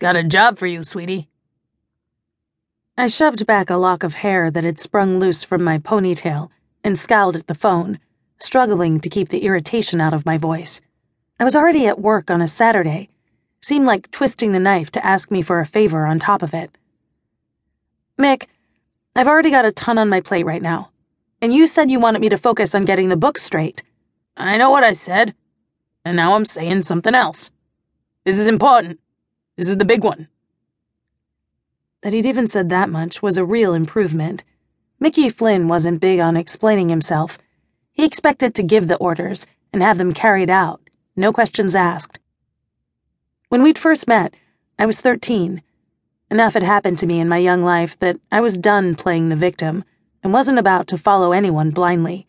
Got a job for you, sweetie. I shoved back a lock of hair that had sprung loose from my ponytail and scowled at the phone, struggling to keep the irritation out of my voice. I was already at work on a Saturday. Seemed like twisting the knife to ask me for a favor on top of it. Mick, I've already got a ton on my plate right now. And you said you wanted me to focus on getting the book straight. I know what I said, and now I'm saying something else. This is important. This is the big one. That he'd even said that much was a real improvement. Mickey Flynn wasn't big on explaining himself. He expected to give the orders and have them carried out, no questions asked. When we'd first met, I was 13. Enough had happened to me in my young life that I was done playing the victim and wasn't about to follow anyone blindly.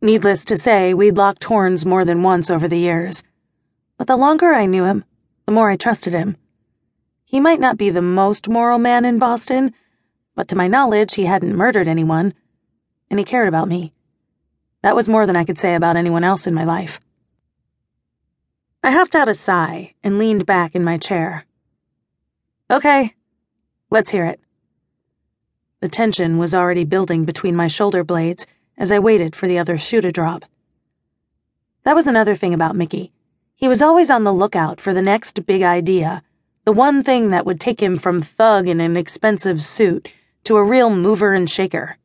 Needless to say, we'd locked horns more than once over the years. But the longer I knew him, the more I trusted him. He might not be the most moral man in Boston, but to my knowledge, he hadn't murdered anyone, and he cared about me. That was more than I could say about anyone else in my life. I huffed out a sigh and leaned back in my chair. Okay, let's hear it. The tension was already building between my shoulder blades as I waited for the other shoe to drop. That was another thing about Mickey. He was always on the lookout for the next big idea, the one thing that would take him from thug in an expensive suit to a real mover and shaker.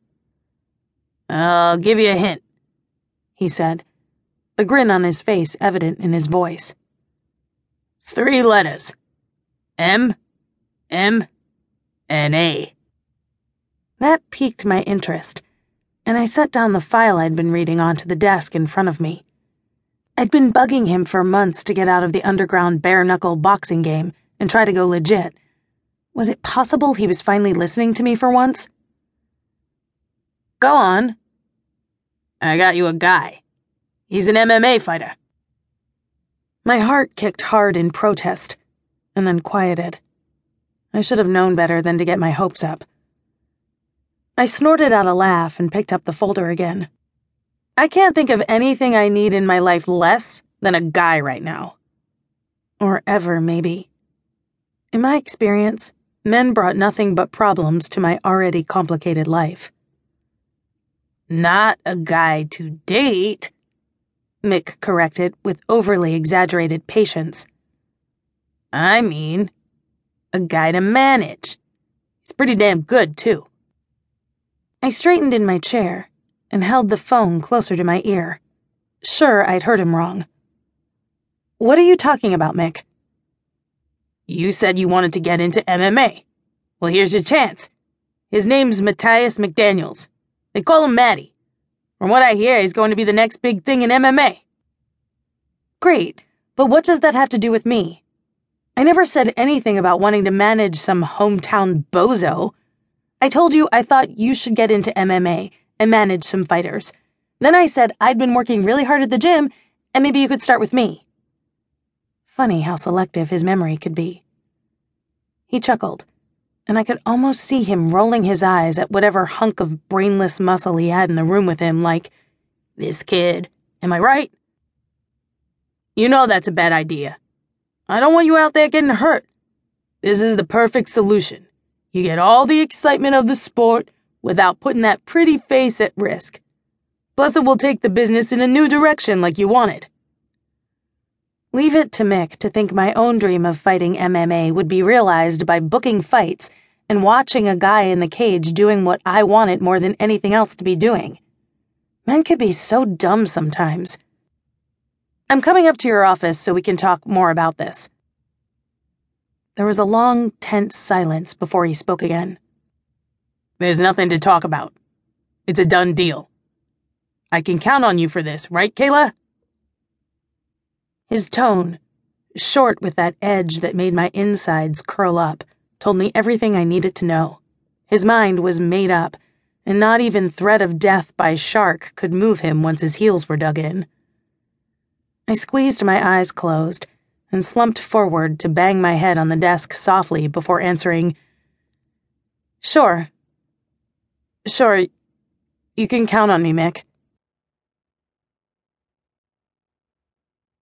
I'll give you a hint, he said, a grin on his face evident in his voice. Three letters M, M, and A. That piqued my interest, and I set down the file I'd been reading onto the desk in front of me. I'd been bugging him for months to get out of the underground bare knuckle boxing game and try to go legit. Was it possible he was finally listening to me for once? Go on. I got you a guy. He's an MMA fighter. My heart kicked hard in protest, and then quieted. I should have known better than to get my hopes up. I snorted out a laugh and picked up the folder again. I can't think of anything I need in my life less than a guy right now. Or ever, maybe. In my experience, men brought nothing but problems to my already complicated life. Not a guy to date, Mick corrected with overly exaggerated patience. I mean, a guy to manage. He's pretty damn good, too. I straightened in my chair and held the phone closer to my ear. Sure, I'd heard him wrong. What are you talking about, Mick? You said you wanted to get into MMA. Well, here's your chance. His name's Matthias McDaniels. They call him Matty. From what I hear, he's going to be the next big thing in MMA. Great, but what does that have to do with me? I never said anything about wanting to manage some hometown bozo. I told you I thought you should get into MMA and manage some fighters. Then I said I'd been working really hard at the gym and maybe you could start with me. Funny how selective his memory could be. He chuckled, and I could almost see him rolling his eyes at whatever hunk of brainless muscle he had in the room with him, like, This kid, am I right? You know that's a bad idea. I don't want you out there getting hurt. This is the perfect solution. You get all the excitement of the sport without putting that pretty face at risk. Plus, it will take the business in a new direction like you wanted. Leave it to Mick to think my own dream of fighting MMA would be realized by booking fights and watching a guy in the cage doing what I wanted more than anything else to be doing. Men could be so dumb sometimes. I'm coming up to your office so we can talk more about this. There was a long, tense silence before he spoke again. There's nothing to talk about. It's a done deal. I can count on you for this, right, Kayla? His tone, short with that edge that made my insides curl up, told me everything I needed to know. His mind was made up, and not even threat of death by shark could move him once his heels were dug in. I squeezed my eyes closed and slumped forward to bang my head on the desk softly before answering, Sure. Sure, you can count on me, Mick.